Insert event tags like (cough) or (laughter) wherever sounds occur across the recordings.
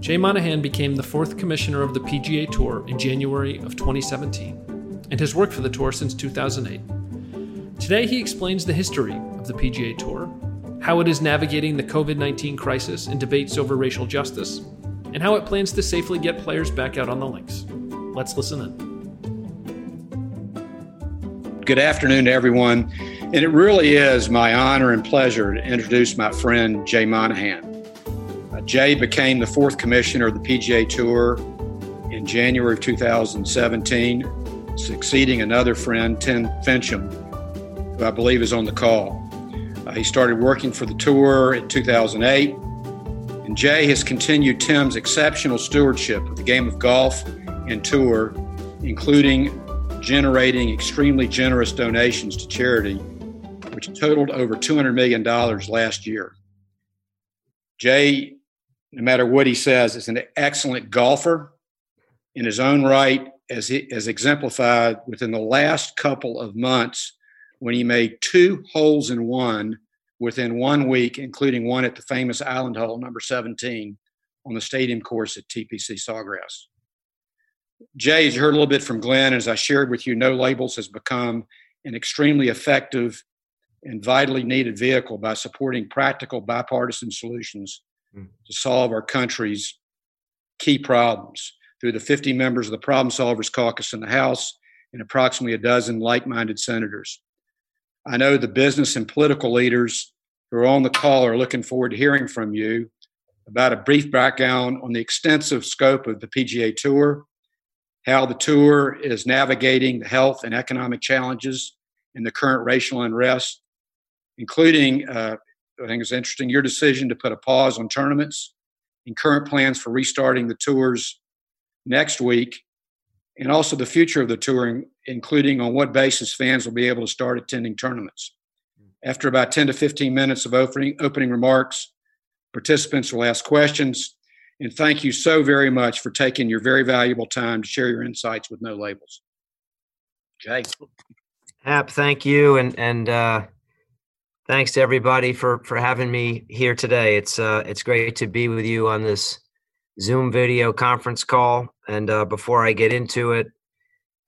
Jay Monahan became the fourth commissioner of the PGA Tour in January of 2017 and has worked for the tour since 2008. Today, he explains the history of the PGA Tour, how it is navigating the COVID 19 crisis and debates over racial justice, and how it plans to safely get players back out on the links. Let's listen in. Good afternoon to everyone. And it really is my honor and pleasure to introduce my friend Jay Monahan. Jay became the fourth commissioner of the PGA Tour in January of 2017, succeeding another friend, Tim Finchem, who I believe is on the call. Uh, he started working for the tour in 2008, and Jay has continued Tim's exceptional stewardship of the game of golf and tour, including generating extremely generous donations to charity, which totaled over $200 million last year. Jay, no matter what he says, is an excellent golfer in his own right, as, he, as exemplified within the last couple of months when he made two holes in one within one week, including one at the famous Island Hole, number 17, on the stadium course at TPC Sawgrass. Jay, as you heard a little bit from Glenn, as I shared with you, No Labels has become an extremely effective and vitally needed vehicle by supporting practical bipartisan solutions. To solve our country's key problems through the 50 members of the Problem Solvers Caucus in the House and approximately a dozen like minded senators. I know the business and political leaders who are on the call are looking forward to hearing from you about a brief background on the extensive scope of the PGA Tour, how the tour is navigating the health and economic challenges in the current racial unrest, including, uh, I think it's interesting, your decision to put a pause on tournaments and current plans for restarting the tours next week and also the future of the touring, including on what basis fans will be able to start attending tournaments. After about 10 to 15 minutes of opening, opening remarks, participants will ask questions. And thank you so very much for taking your very valuable time to share your insights with No Labels. Jay. Hap, thank you. And, and, uh, thanks to everybody for, for having me here today. It's, uh, it's great to be with you on this Zoom video conference call. And uh, before I get into it,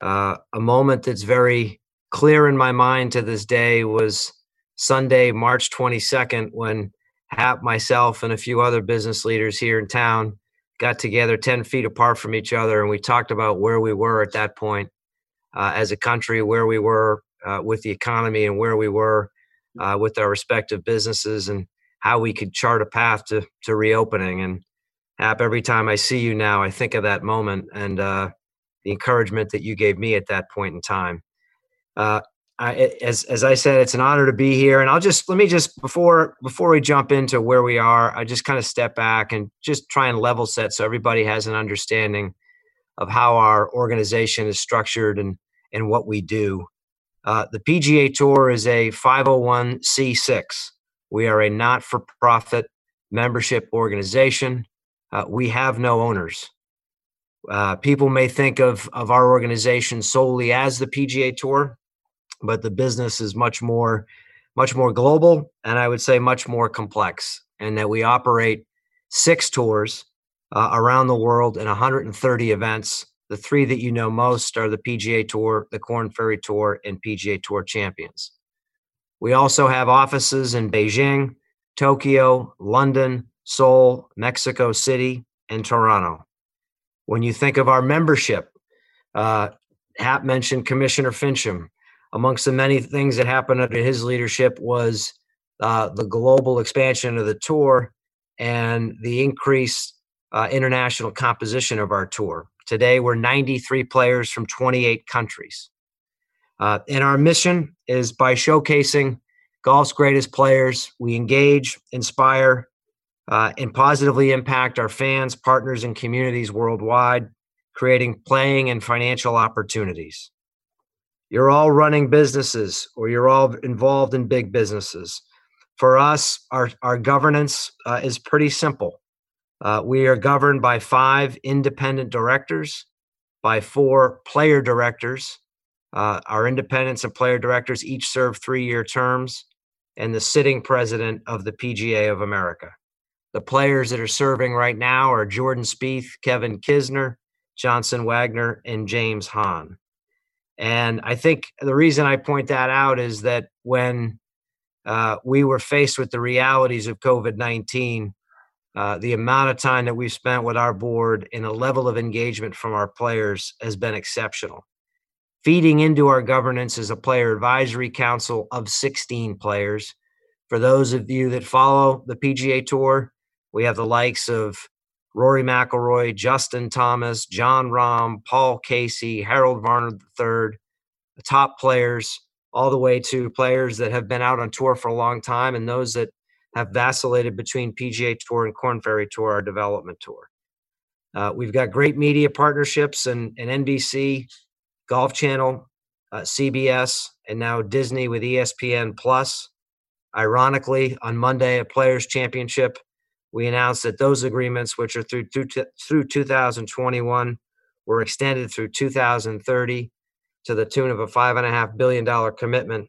uh, a moment that's very clear in my mind to this day was Sunday, March 22nd, when Hap, myself, and a few other business leaders here in town got together 10 feet apart from each other and we talked about where we were at that point uh, as a country, where we were uh, with the economy, and where we were uh, with our respective businesses and how we could chart a path to, to reopening. And Hap, every time I see you now, I think of that moment and uh, the encouragement that you gave me at that point in time. Uh, I, as as I said, it's an honor to be here, and I'll just let me just before before we jump into where we are, I just kind of step back and just try and level set so everybody has an understanding of how our organization is structured and and what we do. Uh, the PGA Tour is a 501c6. We are a not-for-profit membership organization. Uh, we have no owners. Uh, people may think of, of our organization solely as the PGA Tour, but the business is much more much more global and I would say much more complex. And that we operate six tours uh, around the world and 130 events. The three that you know most are the PGA Tour, the Korn Ferry Tour, and PGA Tour Champions. We also have offices in Beijing, Tokyo, London, Seoul, Mexico City, and Toronto. When you think of our membership, uh, Hap mentioned Commissioner Finchem. Amongst the many things that happened under his leadership was uh, the global expansion of the tour and the increased uh, international composition of our tour. Today, we're 93 players from 28 countries. Uh, and our mission is by showcasing golf's greatest players, we engage, inspire, uh, and positively impact our fans, partners, and communities worldwide, creating playing and financial opportunities. You're all running businesses or you're all involved in big businesses. For us, our, our governance uh, is pretty simple. Uh, we are governed by five independent directors, by four player directors. Uh, our independents and player directors each serve three year terms, and the sitting president of the PGA of America. The players that are serving right now are Jordan Spieth, Kevin Kisner, Johnson Wagner, and James Hahn. And I think the reason I point that out is that when uh, we were faced with the realities of COVID 19, uh, the amount of time that we've spent with our board and the level of engagement from our players has been exceptional. Feeding into our governance is a player advisory council of 16 players. For those of you that follow the PGA Tour, we have the likes of Rory McIlroy, Justin Thomas, Jon Rahm, Paul Casey, Harold Varner III, the top players, all the way to players that have been out on tour for a long time and those that have vacillated between PGA Tour and Korn Ferry Tour, our development tour. Uh, we've got great media partnerships and, and NBC, Golf Channel, uh, CBS, and now Disney with ESPN Plus. Ironically, on Monday at Players Championship, we announced that those agreements, which are through through, through 2021, were extended through 2030 to the tune of a five and a half billion dollar commitment.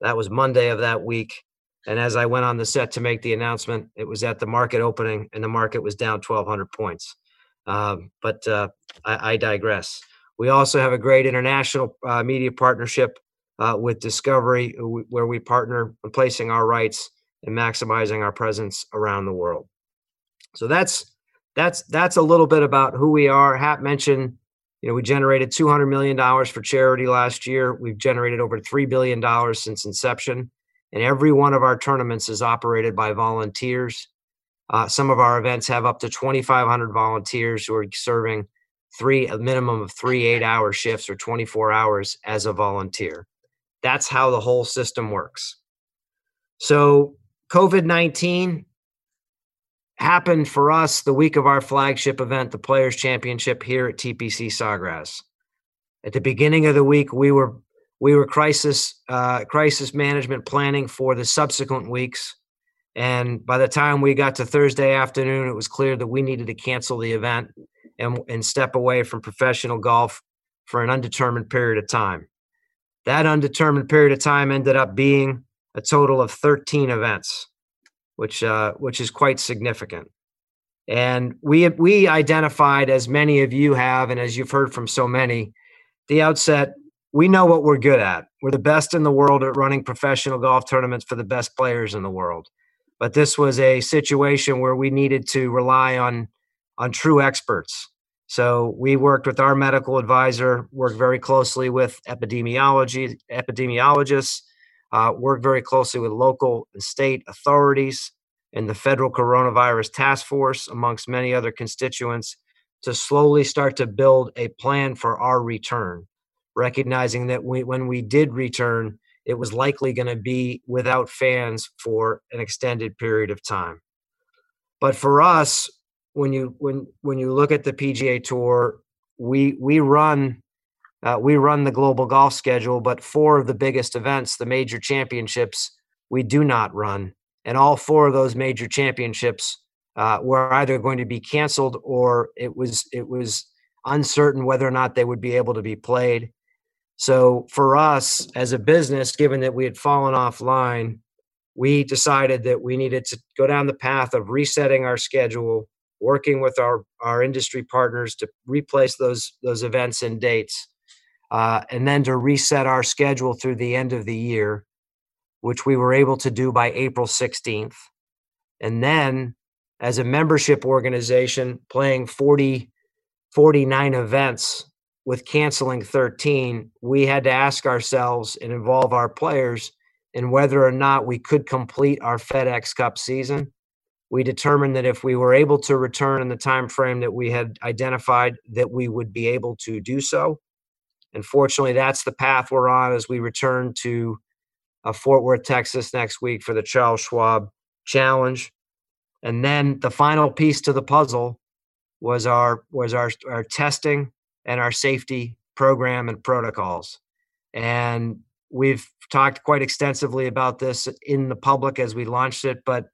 That was Monday of that week. And as I went on the set to make the announcement, it was at the market opening, and the market was down 1,200 points. Um, but uh, I, I, digress. We also have a great international uh, media partnership uh, with Discovery, where we partner in placing our rights and maximizing our presence around the world. So that's that's that's a little bit about who we are. Hap mentioned, you know, we generated 200 million dollars for charity last year. We've generated over three billion dollars since inception, and every one of our tournaments is operated by volunteers. Uh, some of our events have up to 2,500 volunteers who are serving three a minimum of three eight-hour shifts or 24 hours as a volunteer. That's how the whole system works. So COVID 19 happened for us the week of our flagship event, the Players Championship here at TPC Sawgrass. At the beginning of the week, we were we were crisis uh, crisis management planning for the subsequent weeks, and by the time we got to Thursday afternoon, it was clear that we needed to cancel the event and and step away from professional golf for an undetermined period of time. That undetermined period of time ended up being a total of 13 events which uh, which is quite significant. And we we identified, as many of you have, and as you've heard from so many, the outset. We know what we're good at. We're the best in the world at running professional golf tournaments for the best players in the world. But this was a situation where we needed to rely on on true experts. So we worked with our medical advisor, worked very closely with epidemiology epidemiologists, uh, work very closely with local and state authorities and the federal coronavirus task force, amongst many other constituents, to slowly start to build a plan for our return, recognizing that we, when we did return, it was likely going to be without fans for an extended period of time. But for us, when you when when you look at the PGA Tour, we we run uh, we run the global golf schedule, but four of the biggest events, the major championships, we do not run. And all four of those major championships uh, were either going to be canceled or it was it was uncertain whether or not they would be able to be played. So for us as a business, given that we had fallen offline, we decided that we needed to go down the path of resetting our schedule, working with our, our industry partners to replace those those events and dates uh, and then to reset our schedule through the end of the year, which we were able to do by April 16th. And then, as a membership organization, playing 40, 49 events with canceling 13, we had to ask ourselves and involve our players in whether or not we could complete our FedEx Cup season. We determined that if we were able to return in the time frame that we had identified, that we would be able to do so. And fortunately, that's the path we're on as we return to uh, Fort Worth, Texas next week for the Charles Schwab Challenge. And then the final piece to the puzzle was our was our our testing and our safety program and protocols. And we've talked quite extensively about this in the public as we launched it, but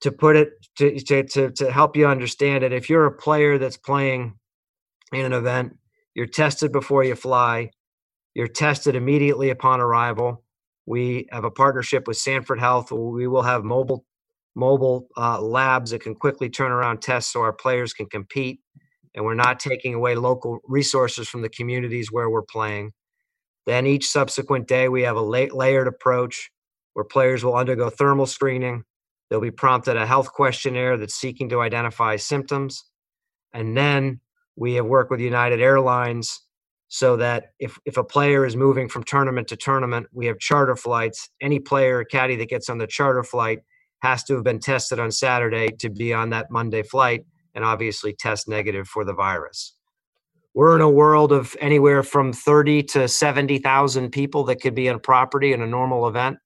to put it to, to, to, to help you understand it, if you're a player that's playing in an event you're tested before you fly. You're tested immediately upon arrival. We have a partnership with Sanford Health. We will have mobile mobile uh, labs that can quickly turn around tests so our players can compete. And we're not taking away local resources from the communities where we're playing. Then each subsequent day, we have a la- layered approach where players will undergo thermal screening. They'll be prompted a health questionnaire that's seeking to identify symptoms. And then we have worked with United Airlines so that if, if a player is moving from tournament to tournament, we have charter flights. Any player or caddy that gets on the charter flight has to have been tested on Saturday to be on that Monday flight and obviously test negative for the virus. We're in a world of anywhere from 30 to 70,000 people that could be on property in a normal event.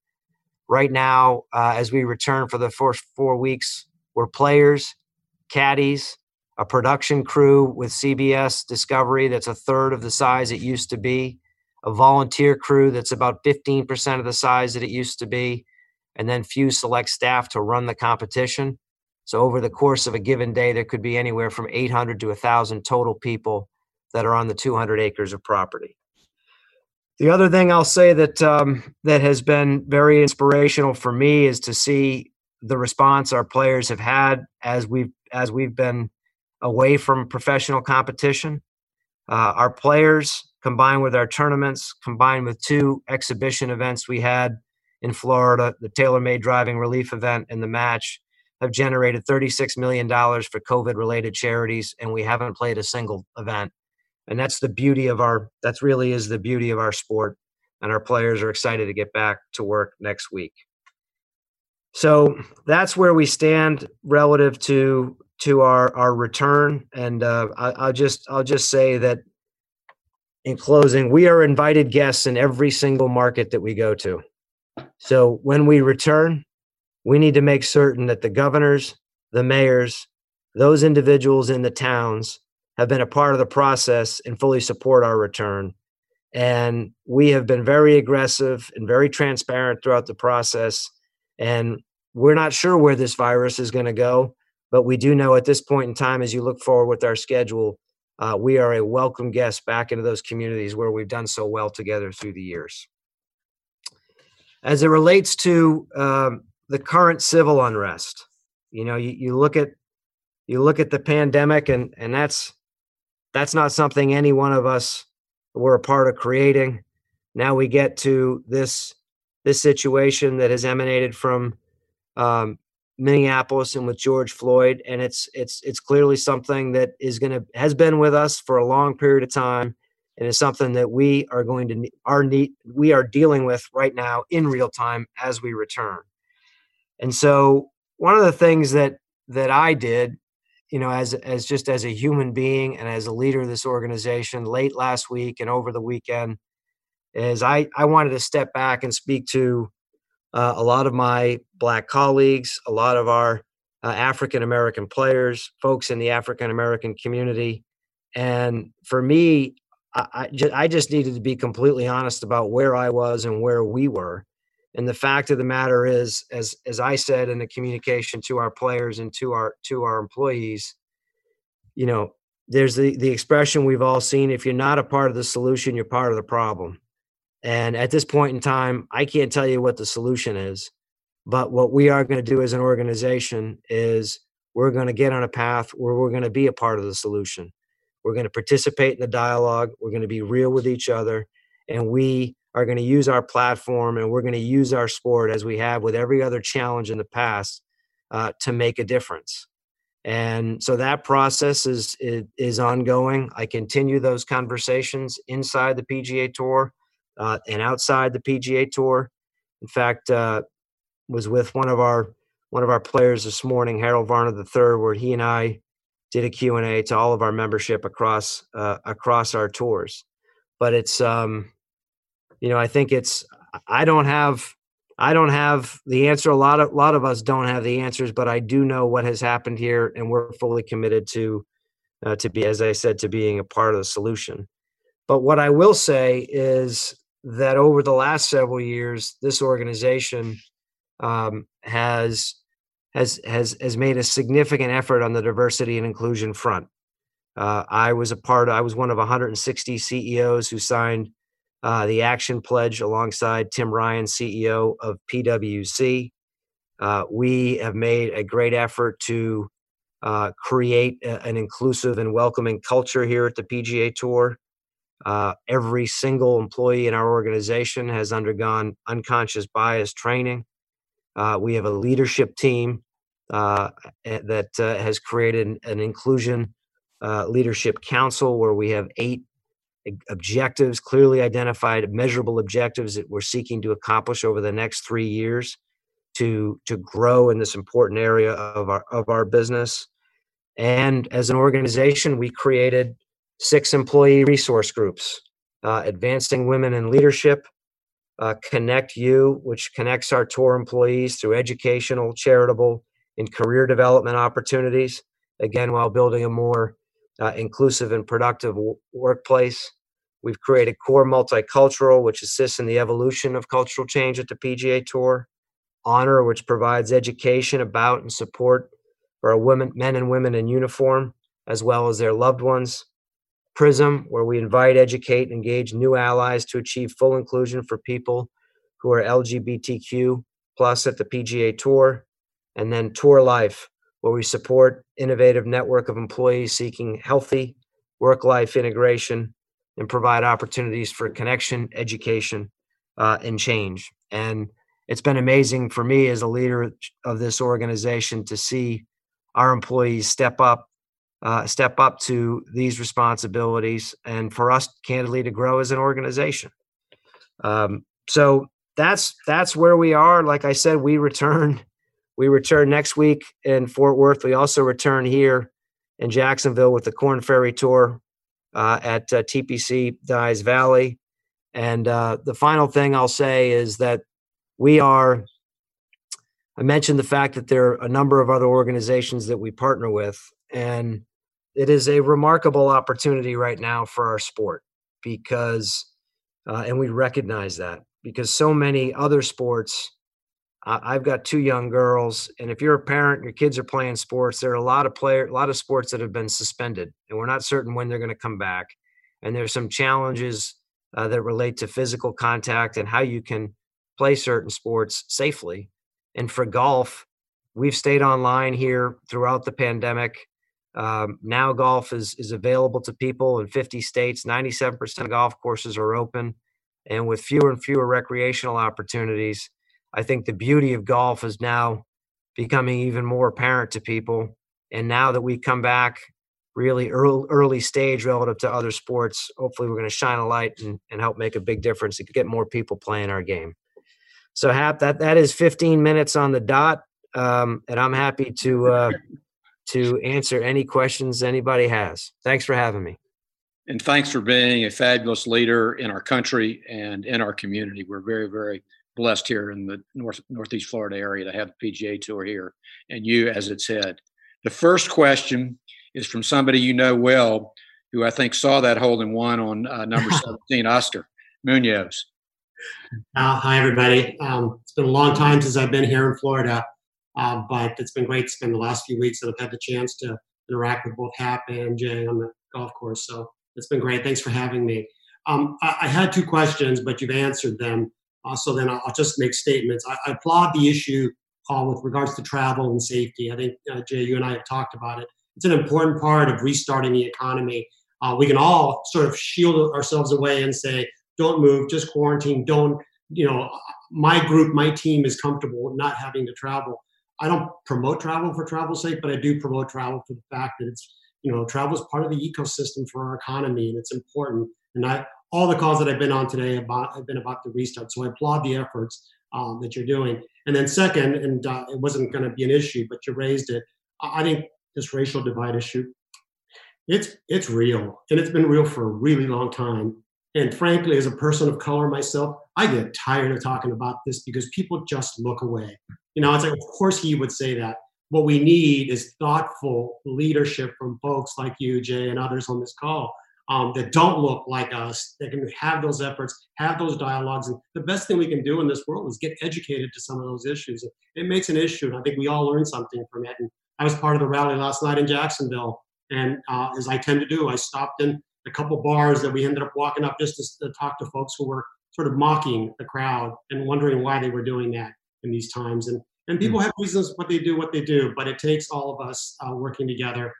Right now, uh, as we return for the first four weeks, we're players, caddies, a production crew with CBS Discovery that's a third of the size it used to be, a volunteer crew that's about 15% of the size that it used to be, and then few select staff to run the competition. So over the course of a given day, there could be anywhere from 800 to 1,000 total people that are on the 200 acres of property. The other thing I'll say that um, that has been very inspirational for me is to see the response our players have had as we've as we've been away from professional competition. Uh, our players, combined with our tournaments, combined with two exhibition events we had in Florida, the TaylorMade Driving Relief event and the match, have generated $36 million for COVID related charities, and we haven't played a single event. And that's the beauty of our, that's really is the beauty of our sport. And our players are excited to get back to work next week. So that's where we stand relative to to our our return. And uh, I, I'll just I'll just say that in closing, we are invited guests in every single market that we go to. So when we return, we need to make certain that the governors, the mayors, those individuals in the towns have been a part of the process and fully support our return. And we have been very aggressive and very transparent throughout the process. And we're not sure where this virus is going to go, but we do know at this point in time, as you look forward with our schedule, uh, we are a welcome guest back into those communities where we've done so well together through the years. As it relates to um, the current civil unrest, you know, you, you look at you look at the pandemic, and and that's that's not something any one of us were a part of creating. Now we get to this this situation that has emanated from um, Minneapolis and with George Floyd, and it's it's it's clearly something that is going to has been with us for a long period of time, and is something that we are going to are need we are dealing with right now in real time as we return. And so, one of the things that that I did, you know, as as just as a human being and as a leader of this organization, late last week and over the weekend, is I I wanted to step back and speak to uh, a lot of my black colleagues, a lot of our uh, African American players, folks in the African American community. And for me, I, I, just, I just needed to be completely honest about where I was and where we were. And the fact of the matter is, as as I said in the communication to our players and to our to our employees, you know, there's the the expression we've all seen: if you're not a part of the solution, you're part of the problem. And at this point in time, I can't tell you what the solution is. But what we are going to do as an organization is we're going to get on a path where we're going to be a part of the solution. We're going to participate in the dialogue. We're going to be real with each other. And we are going to use our platform and we're going to use our sport as we have with every other challenge in the past uh, to make a difference. And so that process is, is, ongoing. I continue those conversations inside the PGA Tour uh, and outside the PGA Tour. In fact, uh, was with one of our one of our players this morning, Harold Varner III, where he and I did a Q and A to all of our membership across uh, across our tours. But it's um, you know I think it's I don't have I don't have the answer. A lot of a lot of us don't have the answers, but I do know what has happened here, and we're fully committed to uh, to be, as I said, to being a part of the solution. But what I will say is that over the last several years, this organization um, has has has has made a significant effort on the diversity and inclusion front. Uh, I was a part. I was one of 160 CEOs who signed uh, the Action Pledge alongside Tim Ryan, CEO of PwC. Uh, we have made a great effort to uh, create a, an inclusive and welcoming culture here at the PGA Tour. Uh, every single employee in our organization has undergone unconscious bias training. Uh, we have a leadership team uh, that has created an inclusion uh, leadership council where we have eight objectives, clearly identified, measurable objectives that we're seeking to accomplish over the next three years to to grow in this important area of our of our business. And as an organization, we created six employee resource groups: uh, advancing women in leadership, uh, Connect You, which connects our tour employees through educational, charitable, and career development opportunities. Again, while building a more uh, inclusive and productive w- workplace. We've created Core Multicultural, which assists in the evolution of cultural change at the PGA Tour. Honor, which provides education about and support for our women, men and women in uniform, as well as their loved ones. Prism, where we invite, educate, and engage new allies to achieve full inclusion for people who are LGBTQ plus at the PGA Tour. And then Tour Life, where we support innovative network of employees seeking healthy work-life integration and provide opportunities for connection, education, uh, and change. And it's been amazing for me as a leader of this organization to see our employees step up uh, step up to these responsibilities and for us candidly to grow as an organization. Um, so that's that's where we are. Like i said we return we return next week in fort worth. We also return here in jacksonville with the Korn ferry tour at uh, tpc Dye's Valley. And uh, the final thing i'll say is that we are i mentioned the fact that there are a number of other organizations that we partner with and it is a remarkable opportunity right now for our sport because uh, and we recognize that because so many other sports i've got two young girls and if you're a parent your kids are playing sports there are a lot of player a lot of sports that have been suspended and we're not certain when they're going to come back and there's some challenges uh, that relate to physical contact and how you can play certain sports safely. And for golf, we've stayed online here throughout the pandemic. Um, now golf is is available to people in 50 states. 97% of golf courses are open, and with fewer and fewer recreational opportunities, I think the beauty of golf is now becoming even more apparent to people. And now that we come back really early, early stage relative to other sports, hopefully we're going to shine a light and, and help make a big difference and get more people playing our game. So Hap, that that is 15 minutes on the dot, um, and I'm happy to uh, to answer any questions anybody has. Thanks for having me. And thanks for being a fabulous leader in our country and in our community. We're very, very blessed here in the North Northeast Florida area to have the PGA Tour here, and you as its head. The first question is from somebody you know well, who I think saw that hole in one on uh, number (laughs) 17, Oscar Munoz. Uh, hi, everybody. Um, it's been a long time since I've been here in Florida, uh, but it's been great to spend the last few weeks that I've had the chance to interact with both Hap and Jay on the golf course. So it's been great. Thanks for having me. Um, I, I, had two questions, but you've answered them. Uh, so then I'll, just make statements. I, I, applaud the issue, Paul, with regards to travel and safety. I think, uh, Jay, you and I have talked about it. It's an important part of restarting the economy. Uh, we can all sort of shield ourselves away and say, don't move, just quarantine, don't, you know, my group, my team is comfortable not having to travel. I don't promote travel for travel's sake, but I do promote travel for the fact that it's, you know, travel is part of the ecosystem for our economy and it's important. And I, all the calls that I've been on today about have been about the restart. So I applaud the efforts um, that you're doing. And then second, and uh, it wasn't going to be an issue, but you raised it. I think this racial divide issue, it's it's real, and it's been real for a really long time. And frankly, as a person of color myself, I get tired of talking about this because people just look away. You know, it's like, of course he would say that. What we need is thoughtful leadership from folks like you, Jay, and others on this call um, that don't look like us, that can have those efforts, have those dialogues. And the best thing we can do in this world is get educated to some of those issues. It makes an issue, and I think we all learn something from it. And I was part of the rally last night in Jacksonville, and uh, as I tend to do, I stopped in a couple bars that we ended up walking up just to, to talk to folks who were sort of mocking the crowd and wondering why they were doing that in these times. And And people have reasons what they do, what they do, but it takes all of us uh, working together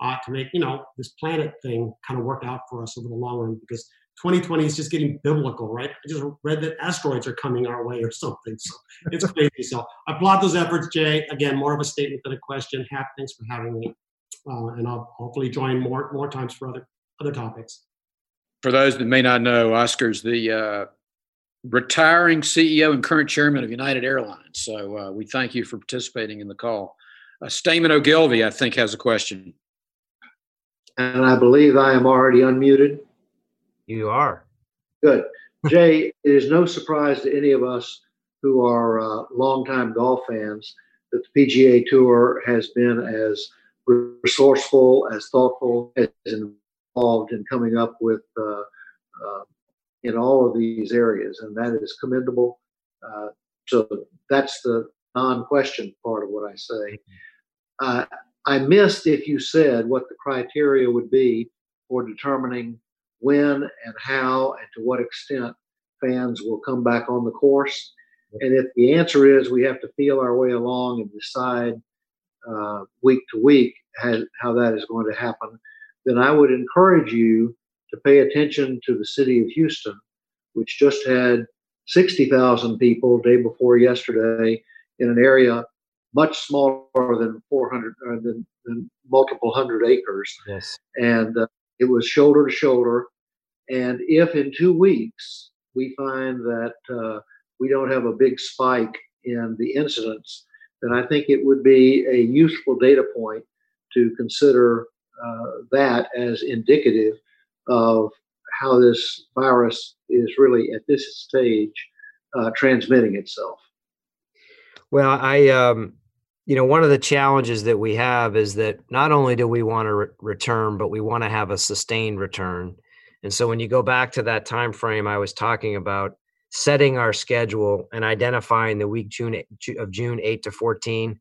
uh, to make you know this planet thing kind of work out for us over the long run. Because 2020 is just getting biblical, right? I just read that asteroids are coming our way or something, so it's crazy. So I applaud those efforts, Jay. Again, more of a statement than a question. Hap, thanks for having me, uh, and I'll hopefully join more more times for other other topics. For those that may not know, Oscar's the uh, retiring CEO and current chairman of United Airlines. So uh, we thank you for participating in the call. Uh, Stamen Ogilvy, I think, has a question. And I believe I am already unmuted. You are. Good. Jay, it is no surprise to any of us who are uh, longtime golf fans that the PGA Tour has been as resourceful, as thoughtful, as involved in coming up with uh, uh, in all of these areas, and that is commendable. Uh, so that's the non-question part of what I say. I missed if you said what the criteria would be for determining when and how and to what extent fans will come back on the course. And if the answer is we have to feel our way along and decide uh, week to week how that is going to happen, then I would encourage you to pay attention to the city of Houston, which just had 60,000 people day before yesterday in an area much smaller than 400 uh, than, than, multiple hundred acres. Yes. And uh, it was shoulder to shoulder. And if in two weeks we find that uh, we don't have a big spike in the incidents, then I think it would be a useful data point to consider uh, that as indicative of how this virus is really at this stage uh, transmitting itself. Well, I, um, you know, one of the challenges that we have is that not only do we want to re- return, but we want to have a sustained return. And so when you go back to that time frame I was talking about, setting our schedule and identifying the week June of June 8 to 14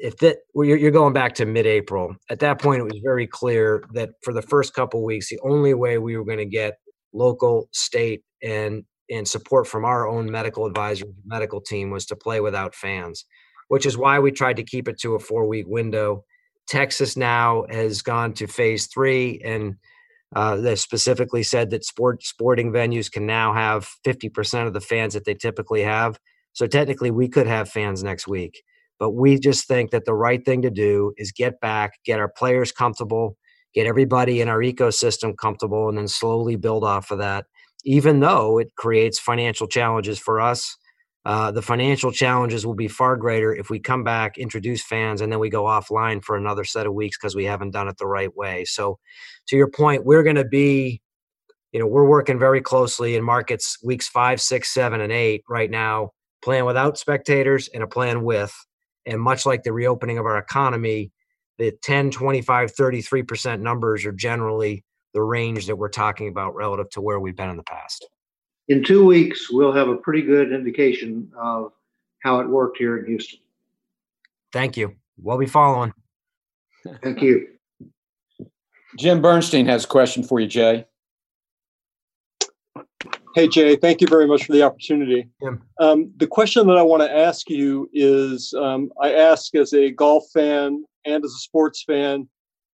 if that well, you're, going back to mid-April, at that point it was very clear that for the first couple weeks, the only way we were going to get local, state, and and support from our own medical advisor, medical team was to play without fans, which is why we tried to keep it to a four-week window. Texas now has gone to phase three, and uh, they specifically said that sport sporting venues can now have 50% of the fans that they typically have. So technically, we could have fans next week. But we just think that the right thing to do is get back, get our players comfortable, get everybody in our ecosystem comfortable, and then slowly build off of that. Even though it creates financial challenges for us, uh, the financial challenges will be far greater if we come back, introduce fans, and then we go offline for another set of weeks because we haven't done it the right way. So, to your point, we're going to be, you know, we're working very closely in markets weeks five, six, seven, and eight right now, plan without spectators and a plan with. And much like the reopening of our economy, the 10, 25, 33% numbers are generally the range that we're talking about relative to where we've been in the past. In two weeks, we'll have a pretty good indication of how it worked here in Houston. Thank you. We'll be following. Thank you. Jim Bernstein has a question for you, Jay. Hey, Jay, thank you very much for the opportunity. Yeah. Um, the question that I want to ask you is um, I ask as a golf fan and as a sports fan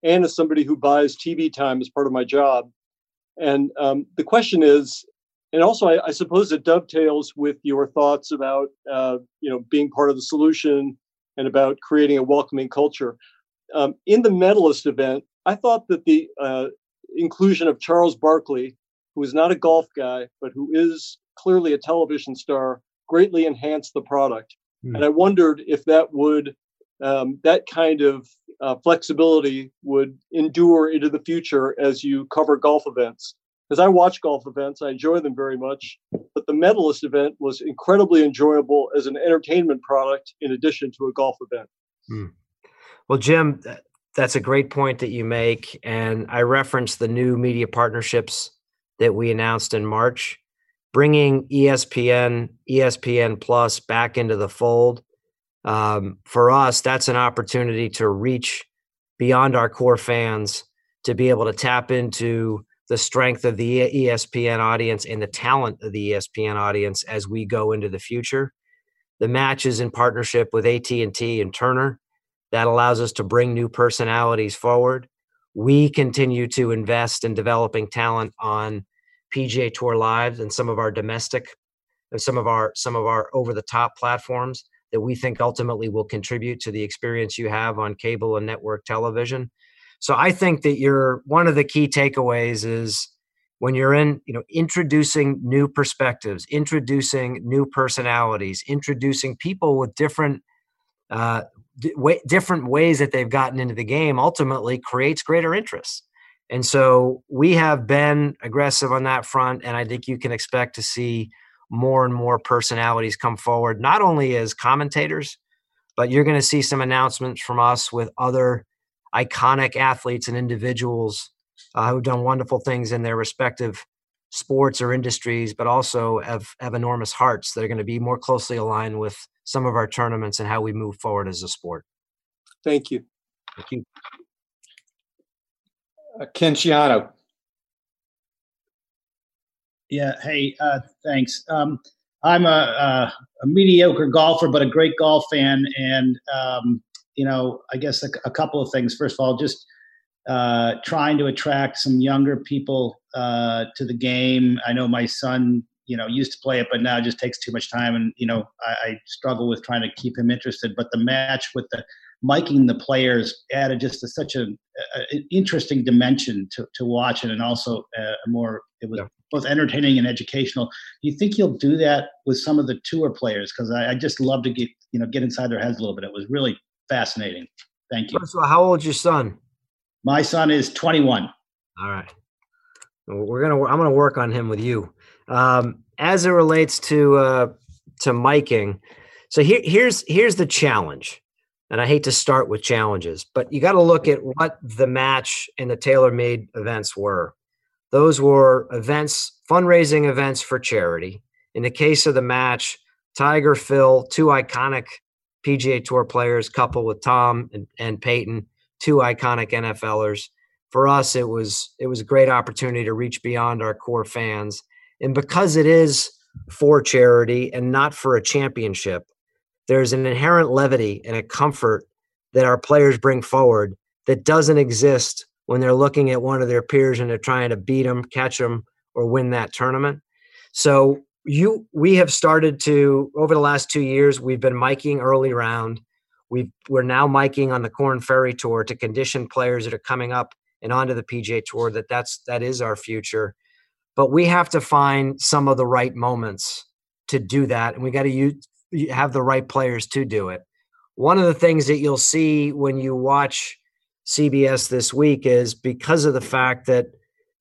and as somebody who buys TV time as part of my job. And um, the question is, and also I, I, suppose it dovetails with your thoughts about, uh, you know, being part of the solution and about creating a welcoming culture. Um, in the medalist event, I thought that the uh, inclusion of Charles Barkley who is not a golf guy, but who is clearly a television star, greatly enhanced the product. Mm. And I wondered if that would, um, that kind of uh, flexibility would endure into the future as you cover golf events. Because I watch golf events, I enjoy them very much, but the medalist event was incredibly enjoyable as an entertainment product in addition to a golf event. Mm. Well, Jim, that's a great point that you make. And I referenced the new media partnerships that we announced in March, bringing ESPN, ESPN Plus back into the fold. Um, for us, that's an opportunity to reach beyond our core fans to be able to tap into the strength of the ESPN audience and the talent of the ESPN audience as we go into the future. The match is in partnership with AT&T and Turner. That allows us to bring new personalities forward. We continue to invest in developing talent on PGA Tour Live and some of our domestic and some of our some of our over the top platforms that we think ultimately will contribute to the experience you have on cable and network television. So I think that you're one of the key takeaways is when you're in, you know, introducing new perspectives, introducing new personalities, introducing people with different uh, d- way, different ways that they've gotten into the game, ultimately creates greater interest. And so we have been aggressive on that front, and I think you can expect to see more and more personalities come forward, not only as commentators, but you're going to see some announcements from us with other iconic athletes and individuals uh, who've done wonderful things in their respective sports or industries, but also have, have enormous hearts that are going to be more closely aligned with some of our tournaments and how we move forward as a sport. Thank you. Thank you. Uh, Ken Shiano. Yeah. Hey, uh, thanks. Um, I'm a, a, a, mediocre golfer, but a great golf fan. And, um, you know, I guess a, a, couple of things. First of all, just uh, trying to attract some younger people uh, to the game. I know my son, you know, used to play it, but now it just takes too much time. And, you know, I, I struggle with trying to keep him interested. But the match with the miking the players added just a, such a, an interesting dimension to, to watch it and also a more it was yeah both entertaining and educational. Do you think you'll do that with some of the tour players? Because I, I, just love to get you know get inside their heads a little bit. It was really fascinating. Thank you. So, how old is your son? My son is 21. All right. We're gonna. I'm gonna work on him with you. Um, as it relates to uh, to miking, so here, here's here's the challenge. And I hate to start with challenges, but you got to look at what the match and the TaylorMade events were. Those were events, fundraising events for charity. In the case of the match, Tiger, Phil, two iconic PGA Tour players, coupled with Tom and, and Peyton, two iconic NFLers. For us, it was it was a great opportunity to reach beyond our core fans, and because it is for charity and not for a championship, there's an inherent levity and a comfort that our players bring forward that doesn't exist when they're looking at one of their peers and they're trying to beat them, catch them, or win that tournament. So you we have started to over the last two years we've been miking early round we we're now miking on the Korn Ferry Tour to condition players that are coming up and onto the PGA Tour that that's that is our future. But we have to find some of the right moments to do that, and we got to use, have the right players to do it. One of the things that you'll see when you watch CBS this week is because of the fact that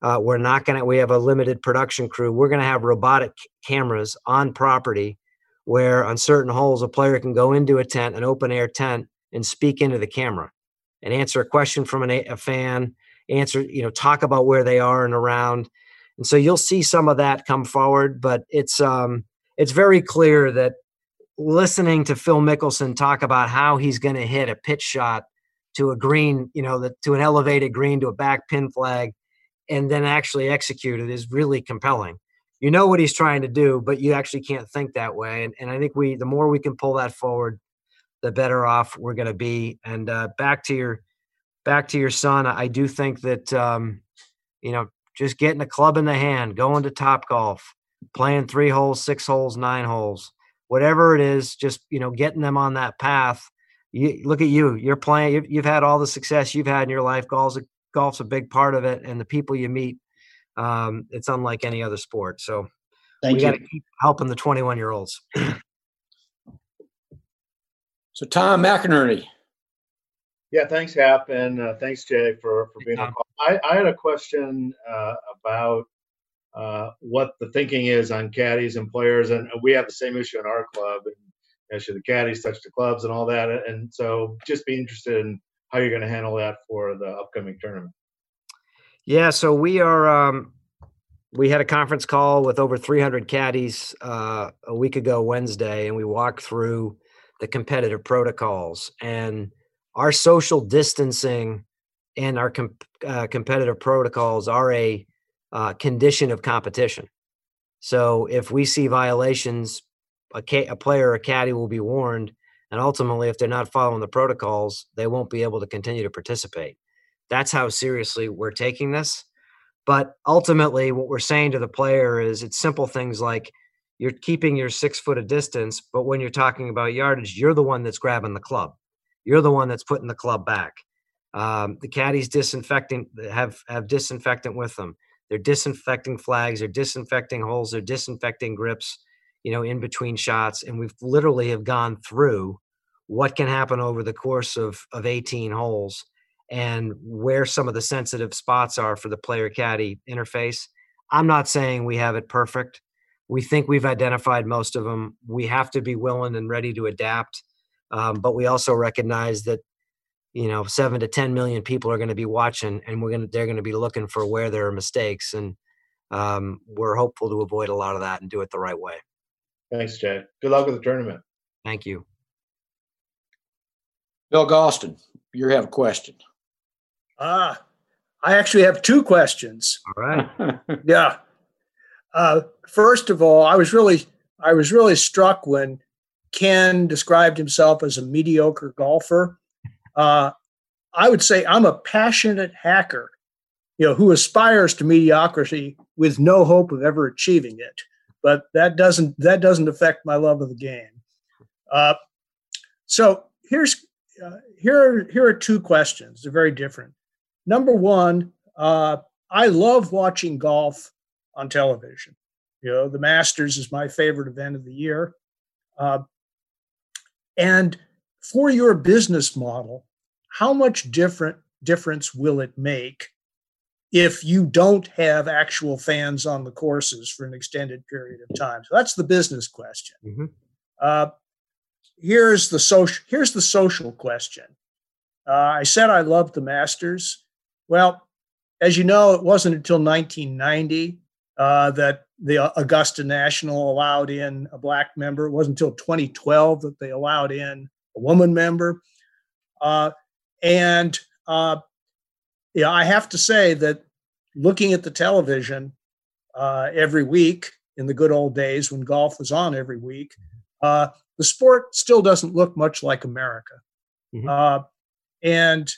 uh, we're not going to, we have a limited production crew. We're going to have robotic cameras on property where on certain holes, a player can go into a tent, an open air tent, and speak into the camera and answer a question from an, a fan, answer, you know, talk about where they are and around. And so you'll see some of that come forward, but it's, um, it's very clear that listening to Phil Mickelson talk about how he's going to hit a pitch shot to a green, you know, the, to an elevated green to a back pin flag, and then actually execute it is really compelling. You know what he's trying to do, but you actually can't think that way. And, and I think we, the more we can pull that forward, the better off we're going to be. And uh, back to your, back to your son, I do think that, um, you know, just getting a club in the hand, going to Top Golf, playing three holes, six holes, nine holes, whatever it is, just you know, getting them on that path you look at you you're playing you've, you've had all the success you've had in your life golf's a, golf's a big part of it and the people you meet um, it's unlike any other sport so Thank we got to keep helping the 21 year olds (clears throat) so tom mcinerney. Yeah thanks hap and uh, thanks jay for for being on I, I had a question uh, about uh, what the thinking is on caddies and players and we have the same issue in our club and should the caddies touch the clubs and all that. And so just be interested in how you're going to handle that for the upcoming tournament. Yeah, so we are. Um, we had a conference call with over 300 caddies uh, a week ago Wednesday, and we walked through the competitive protocols and our social distancing and our com- uh, competitive protocols are a uh, condition of competition. So if we see violations a, a player or a caddy will be warned, and ultimately, if they're not following the protocols, they won't be able to continue to participate. That's how seriously we're taking this. But ultimately, what we're saying to the player is it's simple things like you're keeping your six foot of distance, but when you're talking about yardage, you're the one that's grabbing the club. You're the one that's putting the club back. Um, the caddies disinfecting have have disinfectant with them. They're disinfecting flags. They're disinfecting holes. They're disinfecting grips. You know, in between shots, and we've literally have gone through what can happen over the course of of 18 holes and where some of the sensitive spots are for the player caddy interface. I'm not saying we have it perfect. We think we've identified most of them. We have to be willing and ready to adapt. Um, but we also recognize that you know seven to ten million people are going to be watching and we're going to they're going to be looking for where there are mistakes and um, we're hopeful to avoid a lot of that and do it the right way thanks jay. Good luck with the tournament. Thank you. Bill galston you have a question. Ah i actually have two questions. All right. (laughs) Yeah. Uh, first of all i was really i was really struck when ken described himself as a mediocre golfer. Uh, I would say I'm a passionate hacker, you know, who aspires to mediocrity with no hope of ever achieving it. But that doesn't that doesn't affect my love of the game. Uh, so here's uh, here are, here are two questions. They're very different. Number one, uh, I love watching golf on television. You know, the Masters is my favorite event of the year, uh, and for your business model, how much different difference will it make if you don't have actual fans on the courses for an extended period of time? So that's the business question. Mm-hmm. Uh, here's the social. Here's the social question. Uh, I said I loved the Masters. Well, as you know, it wasn't until 1990 uh, that the Augusta National allowed in a black member. It wasn't until 2012 that they allowed in a woman member. Uh, and yeah, I have to say that looking at the television uh, every week in the good old days when golf was on every week, uh, the sport still doesn't look much like America. Mm-hmm. Uh, and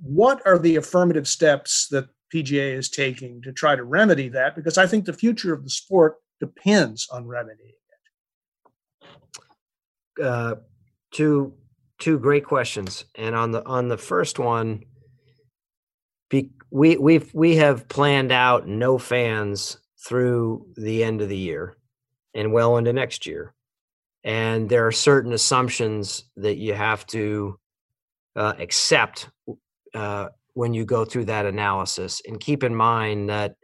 what are the affirmative steps that PGA is taking to try to remedy that? Because I think the future of the sport depends on remedying it. Uh, to two great questions. And on the on the first one, be, we we've we have planned out no fans through the end of the year and well into next year. And there are certain assumptions that you have to uh, accept uh, when you go through that analysis. And keep in mind that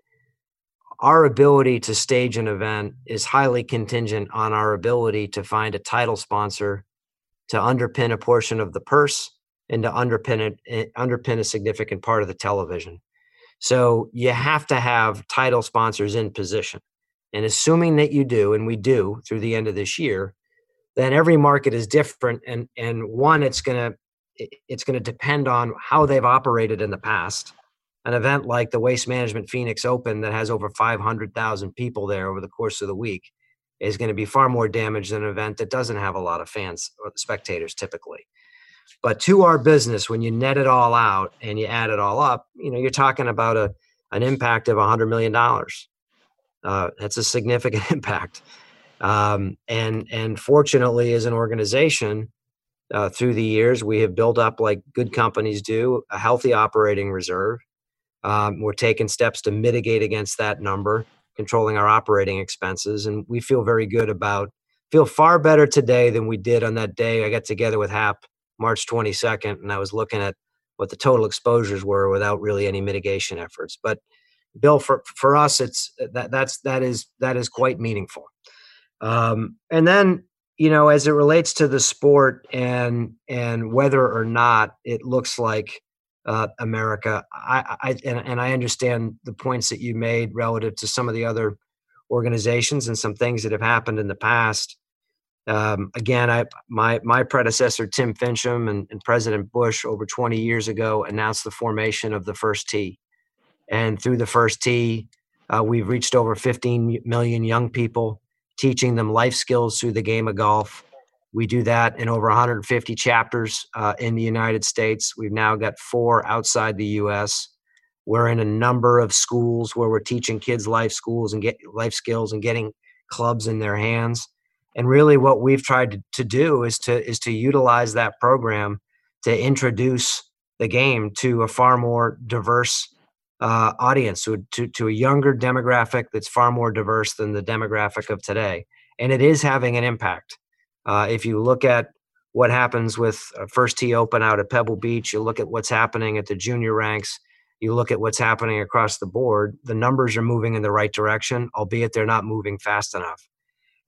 our ability to stage an event is highly contingent on our ability to find a title sponsor to underpin a portion of the purse and to underpin it eh, underpin a significant part of the television. So you have to have title sponsors in position. And assuming that you do, and we do through the end of this year, then every market is different. And and one, it's gonna it's gonna depend on how they've operated in the past. An event like the Waste Management Phoenix Open that has over 500,000 people there over the course of the week is going to be far more damage than an event that doesn't have a lot of fans or spectators typically. But to our business, when you net it all out and you add it all up, you know, you're talking about a an impact of a hundred million dollars. Uh, that's a significant (laughs) impact. Um, and and fortunately, as an organization, uh, through the years, we have built up, like good companies do, a healthy operating reserve. Um, we're taking steps to mitigate against that number controlling our operating expenses and we feel very good about feel far better today than we did on that day i got together with hap march 22nd and i was looking at what the total exposures were without really any mitigation efforts but bill for for us it's that that's that is that is quite meaningful um, and then you know as it relates to the sport and and whether or not it looks like uh, America. I, I and, and I understand the points that you made relative to some of the other organizations and some things that have happened in the past. Um, again, I my my predecessor Tim Finchem and, and, President Bush over 20 years ago announced the formation of the first tee, and through the first tee, uh, we've reached over 15 million young people. teaching them life skills through the game of golf. We do that in over 150 chapters uh, in the United States. We've now got four outside the U.S. We're in a number of schools where we're teaching kids life schools and get life skills and getting clubs in their hands. And really, what we've tried to, to do is to is to utilize that program to introduce the game to a far more diverse uh, audience, to, to, to a younger demographic that's far more diverse than the demographic of today. And it is having an impact. Uh, if you look at what happens with First Tee Open out at Pebble Beach, you look at what's happening at the junior ranks, you look at what's happening across the board, the numbers are moving in the right direction, albeit they're not moving fast enough.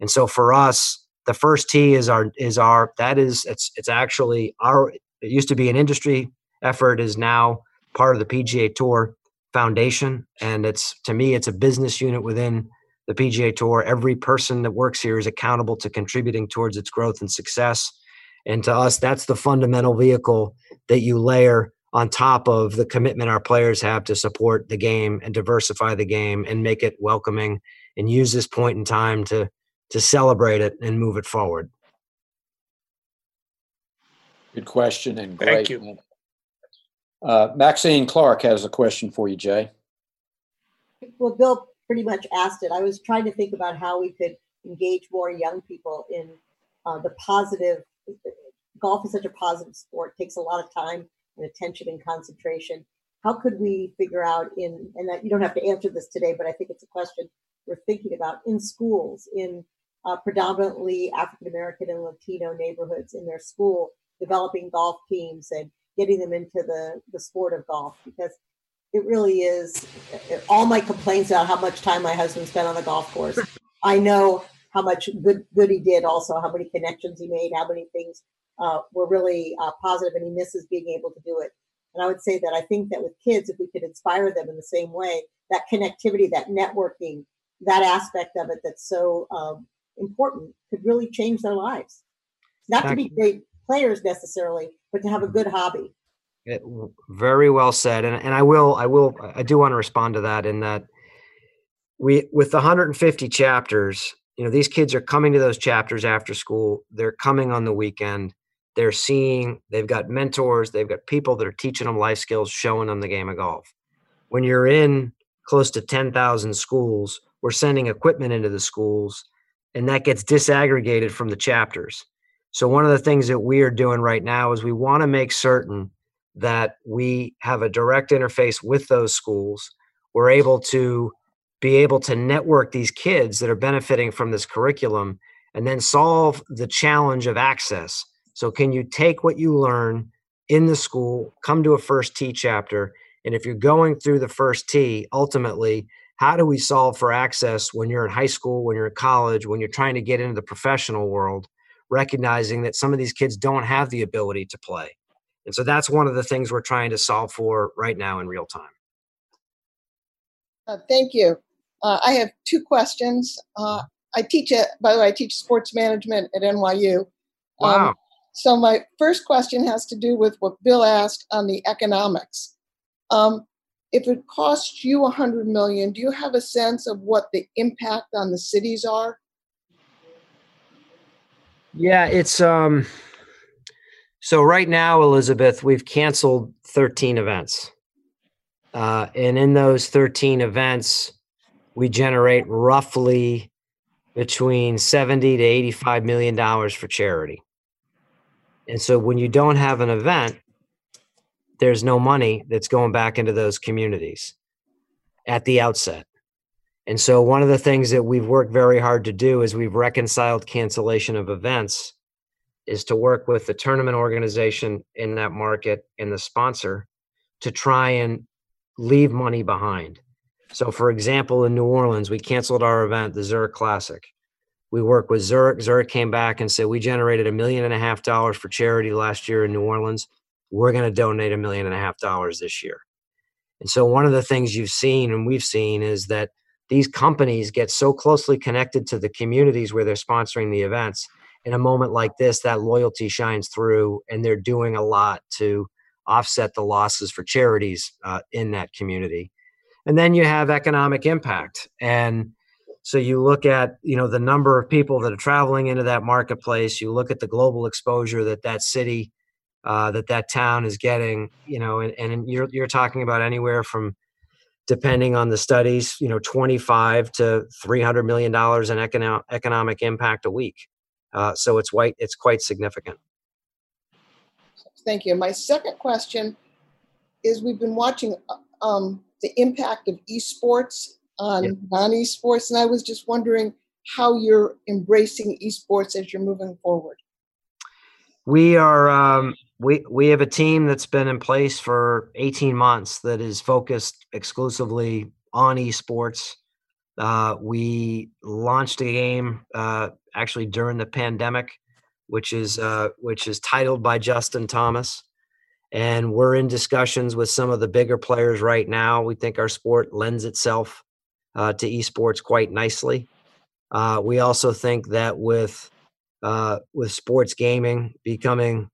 And so for us, the first tee is our is our that is it's it's actually our it used to be an industry effort is now part of the PGA Tour foundation and it's to me it's a business unit within the PGA Tour. Every person that works here is accountable to contributing towards its growth and success. And to us, that's the fundamental vehicle that you layer on top of the commitment our players have to support the game and diversify the game and make it welcoming and use this point in time to to celebrate it and move it forward. Good question and great. Thank you. Uh, Maxine Clark has a question for you, Jay. Well, Bill pretty much asked it. I was trying to think about how we could engage more young people in uh, the positive. Golf is such a positive sport; it takes a lot of time and attention and concentration. How could we figure out in and that you don't have to answer this today, but I think it's a question we're thinking about in schools, in uh, predominantly African American and Latino neighborhoods in their school, developing golf teams and getting them into the, the sport of golf because it really is all my complaints about how much time my husband spent on the golf course. (laughs) I know how much good good he did, also how many connections he made, how many things uh, were really uh, positive, and he misses being able to do it. And I would say that I think that with kids, if we could inspire them in the same way, that connectivity, that networking, that aspect of it that's so um, important could really change their lives. Not to be great players necessarily, but to have a good hobby. It, very well said, and and I will I will I do want to respond to that in that we with the 150 chapters, you know, these kids are coming to those chapters after school. They're coming on the weekend. They're seeing they've got mentors, they've got people that are teaching them life skills, showing them the game of golf. When you're in close to 10,000 schools, we're sending equipment into the schools and that gets disaggregated from the chapters. So one of the things that we are doing right now is we want to make certain that we have a direct interface with those schools. We're able to be able to network these kids that are benefiting from this curriculum and then solve the challenge of access. So can you take what you learn in the school, come to a first tee chapter, and if you're going through the first tee, ultimately how do we solve for access when you're in high school, when you're in college, when you're trying to get into the professional world, recognizing that some of these kids don't have the ability to play. And so that's one of the things we're trying to solve for right now in real time. Uh, thank you. Uh, I have two questions. Uh, I teach it, by the way, I teach sports management at NYU. Um, wow. Um, so my first question has to do with what Bill asked on the economics. Um, if it costs you a hundred million, do you have a sense of what the impact on the cities are? Yeah, it's um so right now, Elizabeth, we've canceled 13 events. Uh, and in those 13 events, we generate roughly between 70 to 85 million dollars for charity. And so when you don't have an event, there's no money that's going back into those communities at the outset. And so, one of the things that we've worked very hard to do is we've reconciled cancellation of events, is to work with the tournament organization in that market and the sponsor to try and leave money behind. So, for example, in New Orleans, we canceled our event, the Zurich Classic. We worked with Zurich. Zurich came back and said, We generated a million and a half dollars for charity last year in New Orleans we're going to donate a million and a half dollars this year. And so, one of the things you've seen and we've seen is that these companies get so closely connected to the communities where they're sponsoring the events. In a moment like this, that loyalty shines through, and they're doing a lot to offset the losses for charities uh, in that community. And then you have economic impact. And So you look at you know the number of people that are traveling into that marketplace. You look at the global exposure that that city, uh, that that town is getting. You know, and, and you're you're talking about anywhere from, depending on the studies, you know, 25 to 300 million dollars in economic economic impact a week. Uh, so it's quite it's quite significant. Thank you. My second question is: We've been watching uh, um, the impact of esports on yep. non-esports, and I was just wondering how you're embracing esports as you're moving forward. We are um, we we have a team that's been in place for 18 months that is focused exclusively on esports. Uh, we launched a game uh, actually during the pandemic, which is uh, which is titled by Justin Thomas, and we're in discussions with some of the bigger players right now. We think our sport lends itself uh, to esports quite nicely. Uh, we also think that with uh, with sports gaming becoming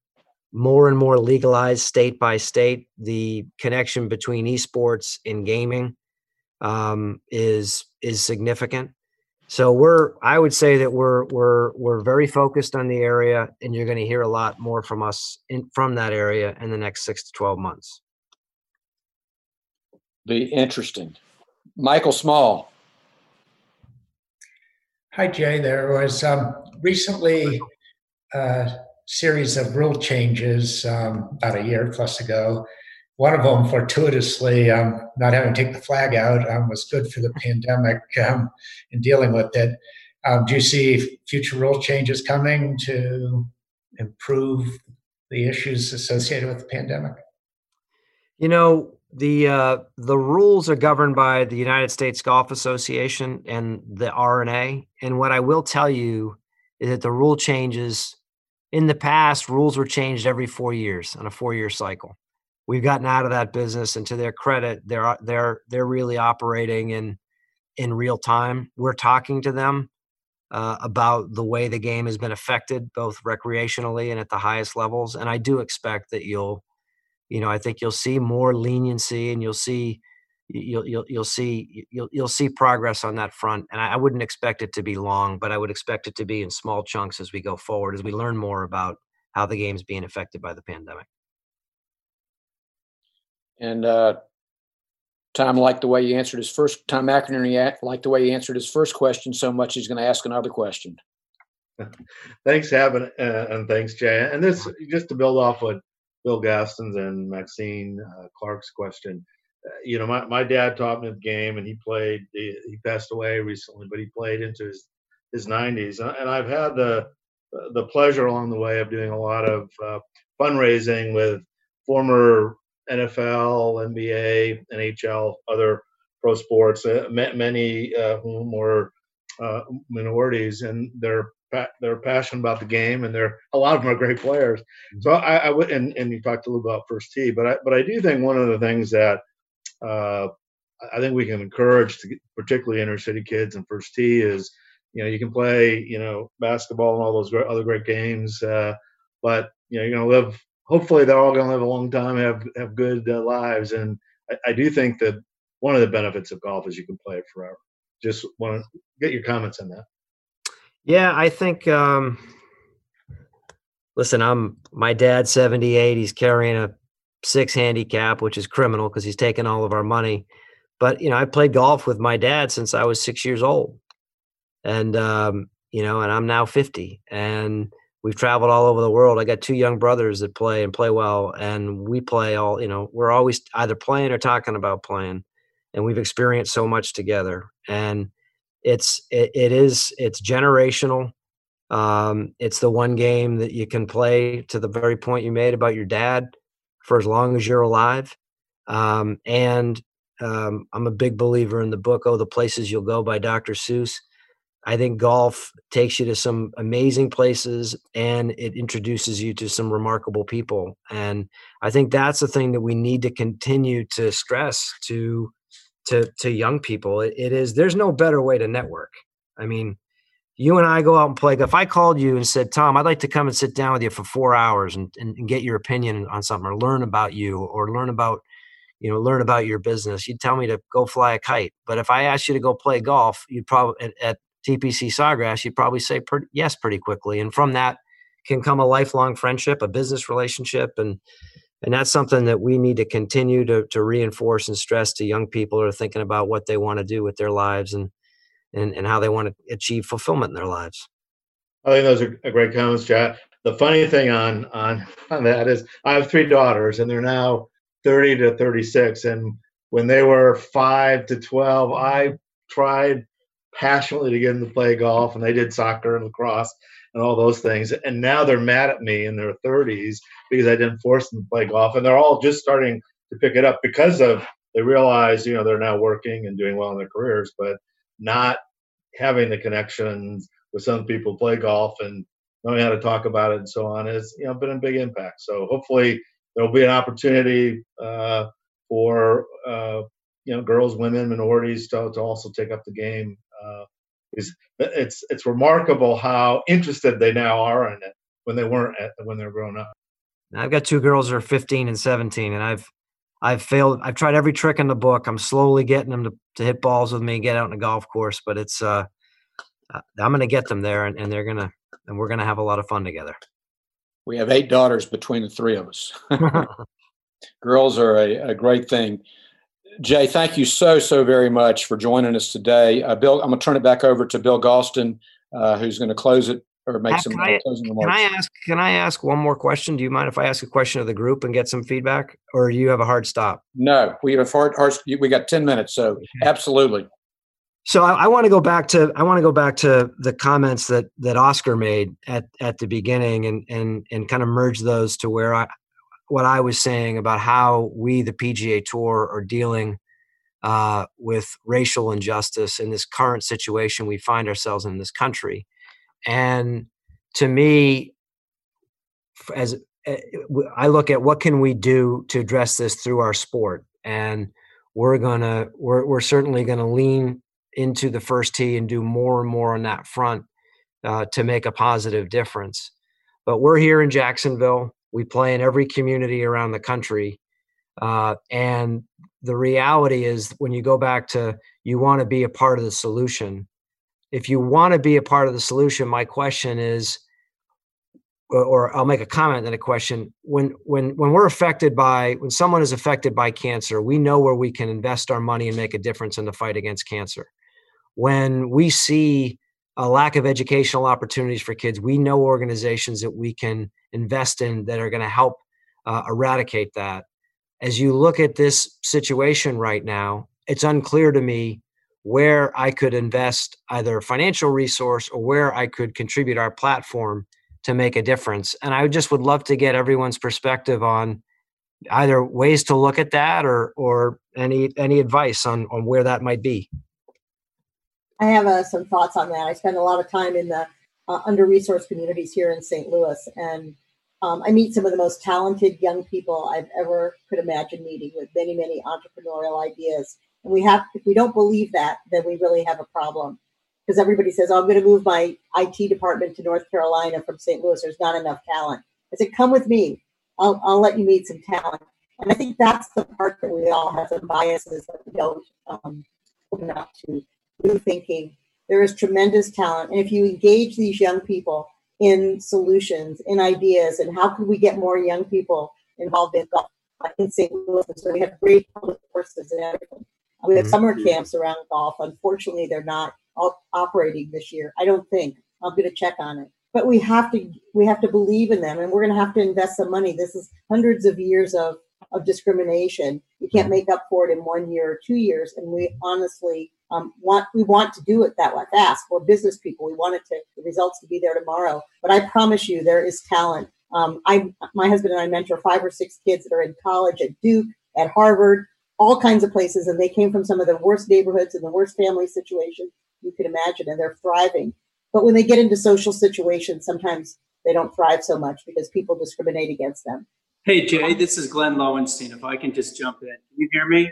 more and more legalized state by state, the connection between esports and gaming um, is is significant. So we're I would say that we're we're we're very focused on the area, and you're going to hear a lot more from us in, from that area in the next six to twelve months. Be interesting. Michael Small. Hi, Jay. There was um, recently a series of rule changes um, about a year plus ago. One of them, fortuitously, um, not having to take the flag out, um, was good for the pandemic (laughs) um, in dealing with it. Um, do you see future rule changes coming to improve the issues associated with the pandemic? You know, the uh, the rules are governed by the United States Golf Association and the R&A. And what I will tell you is that the rule changes in the past, rules were changed every four years on a four year cycle. We've gotten out of that business, and to their credit, they're they're they're really operating in in real time. We're talking to them uh, about the way the game has been affected, both recreationally and at the highest levels. And I do expect that you'll you know, I think you'll see more leniency and you'll see you'll you'll you'll see you'll you'll see progress on that front. And I, I wouldn't expect it to be long, but I would expect it to be in small chunks as we go forward, as we learn more about how the game's being affected by the pandemic. And uh, Tom liked the way you answered his first. Tom McInerney liked the way you answered his first question so much he's going to ask another question. (laughs) thanks, Evan, uh, and thanks, Jay. And this just to build off what Bill Galston's and Maxine uh, Clark's question. You know, my, my dad taught me the game, and he played. He, he, passed away recently, but he played into his his 90s, and I've had the the pleasure along the way of doing a lot of uh, fundraising with former NFL, NBA, NHL, other pro sports, uh, many uh, whom were uh, minorities, and their they're passionate about the game, and they're a lot of them are great players. Mm-hmm. So I, I would, and, and you talked a little about first tee, but I, but I do think one of the things that uh, I think we can encourage, get, particularly inner city kids and first tee, is you know you can play you know basketball and all those other great games, uh, but you know you're going to live. Hopefully, they're all going to live a long time, have have good uh, lives, and I, I do think that one of the benefits of golf is you can play it forever. Just want to get your comments on that. Yeah, I think. Um, listen, I'm my dad's 78. He's carrying a six handicap, which is criminal because he's taking all of our money. But you know, I played golf with my dad since I was six years old, and um, you know, and I'm now 50, and we've traveled all over the world. I got two young brothers that play and play well, and we play all. You know, we're always either playing or talking about playing, and we've experienced so much together. And it's it, it is it's generational um, it's the one game that you can play to the very point you made about your dad for as long as you're alive um, and um, i'm a big believer in the book oh the places you'll go by dr seuss i think golf takes you to some amazing places and it introduces you to some remarkable people and i think that's the thing that we need to continue to stress to to to young people. It, it is there's no better way to network. I mean, you and I go out and play. Golf. If I called you and said, Tom, I'd like to come and sit down with you for four hours and, and, and get your opinion on something or learn about you or learn about you know, learn about your business. You'd tell me to go fly a kite. But if I asked you to go play golf, you'd probably at, at TPC Sawgrass, you'd probably say per, yes pretty quickly. And from that can come a lifelong friendship, a business relationship, and and that's something that we need to continue to to reinforce and stress to young people who are thinking about what they want to do with their lives and and, and how they want to achieve fulfillment in their lives. I think those are great comments, Jack. The funny thing on on (laughs) on that is I have three daughters and they're now 30 to 36 and when they were 5 to 12 I tried passionately to get them to play golf and they did soccer and lacrosse and all those things and now they're mad at me in their 30s because I didn't force them to play golf and they're all just starting to pick it up because of they realize you know they're now working and doing well in their careers but not having the connections with some people play golf and knowing how to talk about it and so on has you know been a big impact. So hopefully there'll be an opportunity uh, for uh, you know girls, women, minorities to, to also take up the game. Uh, it's, it's it's remarkable how interested they now are in it when they weren't at, when they were growing up. I've got two girls that are 15 and 17, and I've I've failed. I've tried every trick in the book. I'm slowly getting them to, to hit balls with me and get out in the golf course, but it's uh, I'm going to get them there, and, and they're gonna and we're gonna have a lot of fun together. We have eight daughters between the three of us. (laughs) (laughs) Girls are a, a, great thing. Jay, thank you so so very much for joining us today. Uh, Bill, I'm going to turn it back over to Bill Galston, uh, who's going to close it or make some I, closing remarks. Can I ask? Can I ask one more question? Do you mind if I ask a question of the group and get some feedback, or do you have a hard stop? No, we have a hard. hard we got ten minutes, so okay. absolutely. So I, I want to go back to I want to go back to the comments that that Oscar made at at the beginning and and and kind of merge those to where I what I was saying about how we the PGA Tour are dealing uh, with racial injustice in this current situation we find ourselves in this country, and to me, as eh, I look at what can we do to address this through our sport, and we're gonna we're we're certainly gonna lean into the first tee and do more and more on that front uh, to make a positive difference. But we're here in Jacksonville. We play in every community around the country. Uh, and the reality is, when you go back to you want to be a part of the solution, if you want to be a part of the solution, my question is, or I'll make a comment and a question. When when when we're affected by when someone is affected by cancer, we know where we can invest our money and make a difference in the fight against cancer when we see a lack of educational opportunities for kids, we know organizations that we can invest in that are going to help uh, eradicate that. As you look at this situation right now, it's unclear to me where I could invest either financial resource or where I could contribute our platform to make a difference. And I just would love to get everyone's perspective on either ways to look at that or or any any advice on on where that might be. I have uh, some thoughts on that. I spend a lot of time in the uh, under-resourced communities here in St. Louis, and um, I meet some of the most talented young people I've ever could imagine meeting, with many, many entrepreneurial ideas. And we have, if we don't believe that, then we really have a problem. Because everybody says, "Oh, I'm going to move my IT department to North Carolina from St. Louis. There's not enough talent." I said, "Come with me. I'll, I'll let you meet some talent." And I think that's the part that we all have some biases that we don't um, open up to new thinking. There is tremendous talent. And if you engage these young people in solutions, in ideas, and how can we get more young people involved in golf in St. Louis? So we have great public courses and everything. We have mm-hmm. summer camps around golf. Unfortunately, they're not operating this year. I don't think. I'm going to check on it. But we have to we have to believe in them, and we're going to have to invest some money. This is hundreds of years of of discrimination. You can't make up for it in one year or two years. And we honestly um, want we want to do it that way fast. We're business people. We want it to the results to be there tomorrow. But I promise you, there is talent. Um, I my husband and I mentor five or six kids that are in college at Duke, at Harvard, all kinds of places, and they came from some of the worst neighborhoods and the worst family situations you could imagine, and they're thriving. But when they get into social situations, sometimes they don't thrive so much because people discriminate against them. Hey, Jay, this is Glenn Lowenstein. If I can just jump in. Can you hear me?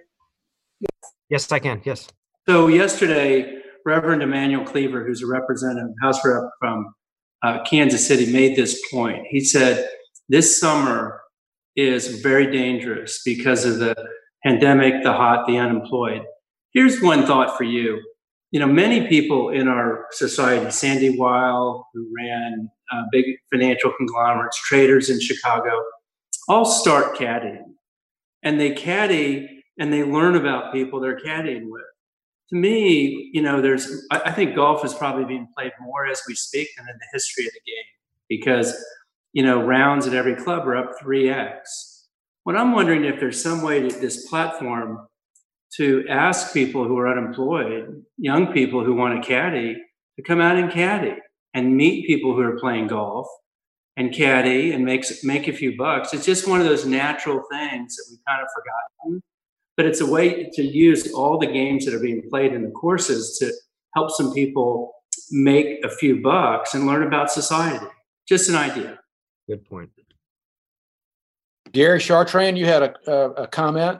Yes, yes I can. Yes. So, yesterday, Reverend Emanuel Cleaver, who's a representative, House rep from uh, Kansas City, made this point. He said, This summer is very dangerous because of the pandemic, the hot, the unemployed. Here's one thought for you. You know, many people in our society, Sandy Weill, who ran uh, big financial conglomerates, traders in Chicago, all start caddying. And they caddy and they learn about people they're caddying with. To me, you know, there's, I, I think golf is probably being played more as we speak than in the history of the game because, you know, rounds at every club are up 3x. What I'm wondering if there's some way to this platform to ask people who are unemployed, young people who want to caddy, to come out and caddy and meet people who are playing golf and caddy and makes make a few bucks. It's just one of those natural things that we've kind of forgotten. But it's a way to use all the games that are being played in the courses to help some people make a few bucks and learn about society. Just an idea. Good point. Gary Chartrand, you had a, a, a comment?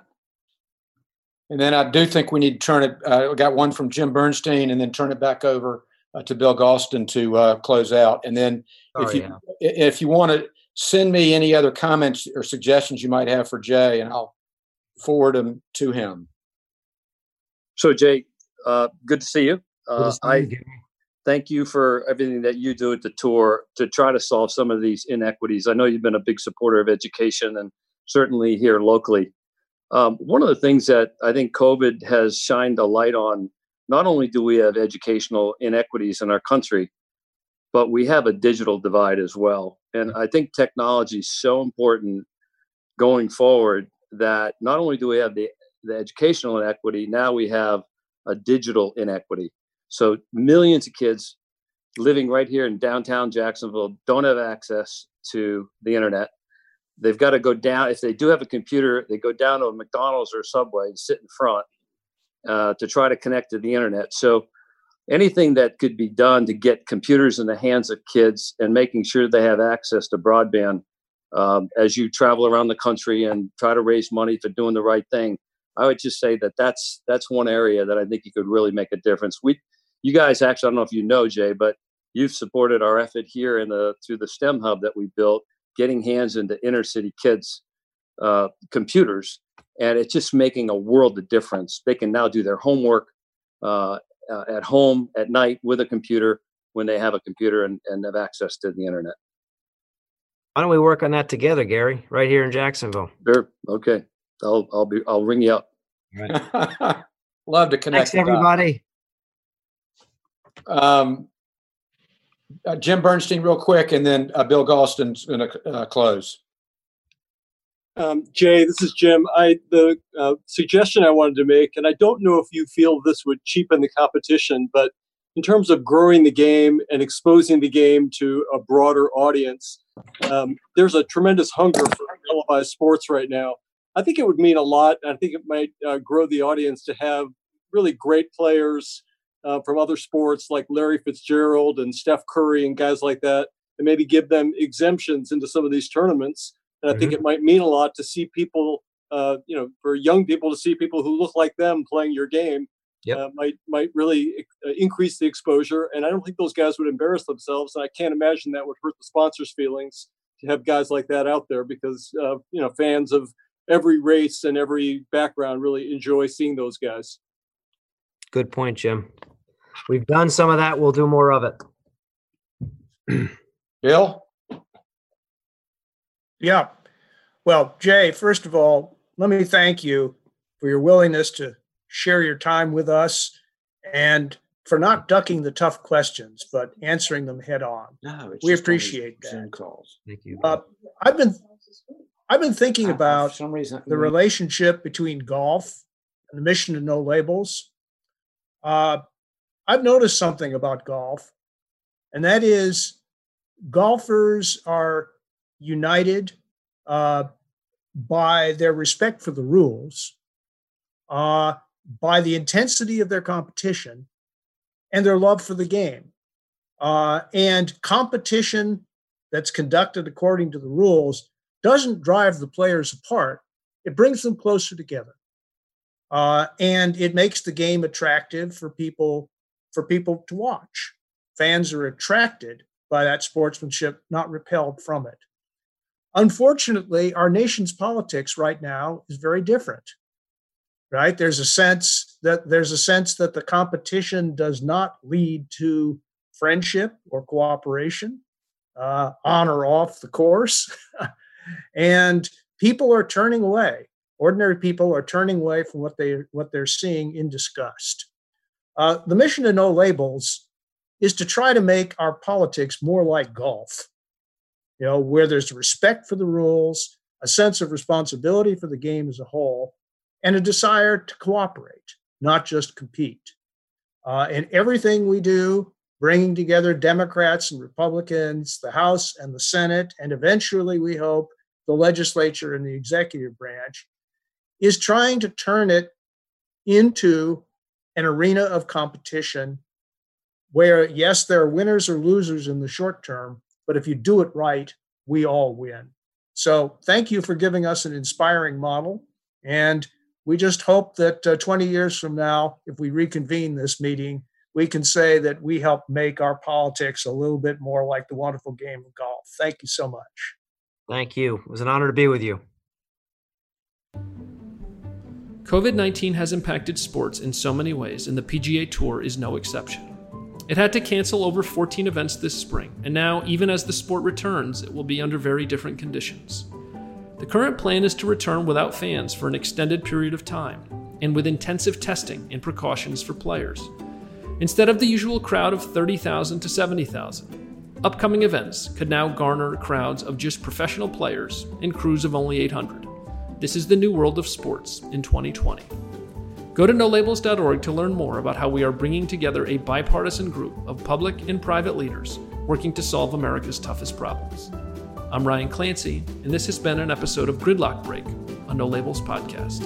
And then I do think we need to turn it. I uh, got one from Jim Bernstein, and then turn it back over uh, to Bill Galston to uh, close out. And then, oh, if you yeah. if you want to send me any other comments or suggestions you might have for Jay, and I'll forward them to him. So, Jay, uh, good to see you. Uh, see I you, thank you for everything that you do at the tour to try to solve some of these inequities. I know you've been a big supporter of education, and certainly here locally. Um, one of the things that I think COVID has shined a light on not only do we have educational inequities in our country, but we have a digital divide as well. And I think technology is so important going forward that not only do we have the, the educational inequity, now we have a digital inequity. So millions of kids living right here in downtown Jacksonville don't have access to the internet. They've got to go down if they do have a computer they go down to a mcdonald's or a subway and sit in front uh, to try to connect to the internet. So anything that could be done to get computers in the hands of kids and making sure they have access to broadband um, as you travel around the country and try to raise money for doing the right thing i would just say that that's that's one area that i think you could really make a difference. We you guys actually i don't know if you know jay but you've supported our effort here in the through the stem hub that we built getting hands into inner city kids' uh, computers, and it's just making a world of difference. They can now do their homework uh, uh, at home at night with a computer when they have a computer and, and have access to the internet. Why don't we work on that together, Gary? Right here in Jacksonville. Sure. Okay. I'll I'll be I'll ring you up. Right. (laughs) Love to connect. Thanks, everybody. Um, uh, Jim Bernstein, real quick, and then uh, Bill Galston's going to uh, close. Um, Jay, this is Jim. I the uh, suggestion I wanted to make, and I don't know if you feel this would cheapen the competition, but in terms of growing the game and exposing the game to a broader audience, um, there's a tremendous hunger for televised sports right now. I think it would mean a lot. I think it might uh, grow the audience to have really great players uh, from other sports like Larry Fitzgerald and Steph Curry and guys like that, and maybe give them exemptions into some of these tournaments. And I mm-hmm. think it might mean a lot to see people, uh, you know, for young people to see people who look like them playing your game. Yep. Uh, might might really uh, increase the exposure, and I don't think those guys would embarrass themselves. And I can't imagine that would hurt the sponsors' feelings to have guys like that out there, because uh, you know fans of every race and every background really enjoy seeing those guys. Good point, Jim. We've done some of that. We'll do more of it. (clears throat) Bill? Yeah. Well, Jay, first of all, let me thank you for your willingness to share your time with us and for not ducking the tough questions, but answering them head on. No, we appreciate that. Calls. Thank you. Uh, I've been I've been thinking about some reason, the relationship between golf and the mission to no labels. Uh, I've noticed something about golf, and that is golfers are united uh, by their respect for the rules, uh, by the intensity of their competition, and their love for the game. Uh, and competition that's conducted according to the rules doesn't drive the players apart, it brings them closer together. Uh, and it makes the game attractive for people for people to watch. Fans are attracted by that sportsmanship, not repelled from it. Unfortunately, our nation's politics right now is very different. right? There's a sense that there's a sense that the competition does not lead to friendship or cooperation uh, on or off the course. (laughs) and people are turning away. Ordinary people are turning away from what they what they're seeing in disgust. Uh, the mission of No Labels is to try to make our politics more like golf. You know, where there's respect for the rules, a sense of responsibility for the game as a whole, and a desire to cooperate, not just compete. Uh, and everything we do, bringing together Democrats and Republicans, the House and the Senate, and eventually, we hope, the legislature and the executive branch, is trying to turn it into an arena of competition where, yes, there are winners or losers in the short term, but if you do it right, we all win. So, thank you for giving us an inspiring model. And we just hope that uh, 20 years from now, if we reconvene this meeting, we can say that we helped make our politics a little bit more like the wonderful game of golf. Thank you so much. Thank you. It was an honor to be with you. COVID 19 has impacted sports in so many ways, and the PGA Tour is no exception. It had to cancel over 14 events this spring, and now, even as the sport returns, it will be under very different conditions. The current plan is to return without fans for an extended period of time, and with intensive testing and precautions for players. Instead of the usual crowd of 30,000 to 70,000, upcoming events could now garner crowds of just professional players and crews of only 800. This is the new world of sports in 2020. Go to nolabels.org to learn more about how we are bringing together a bipartisan group of public and private leaders working to solve America's toughest problems. I'm Ryan Clancy, and this has been an episode of Gridlock Break a No Labels Podcast.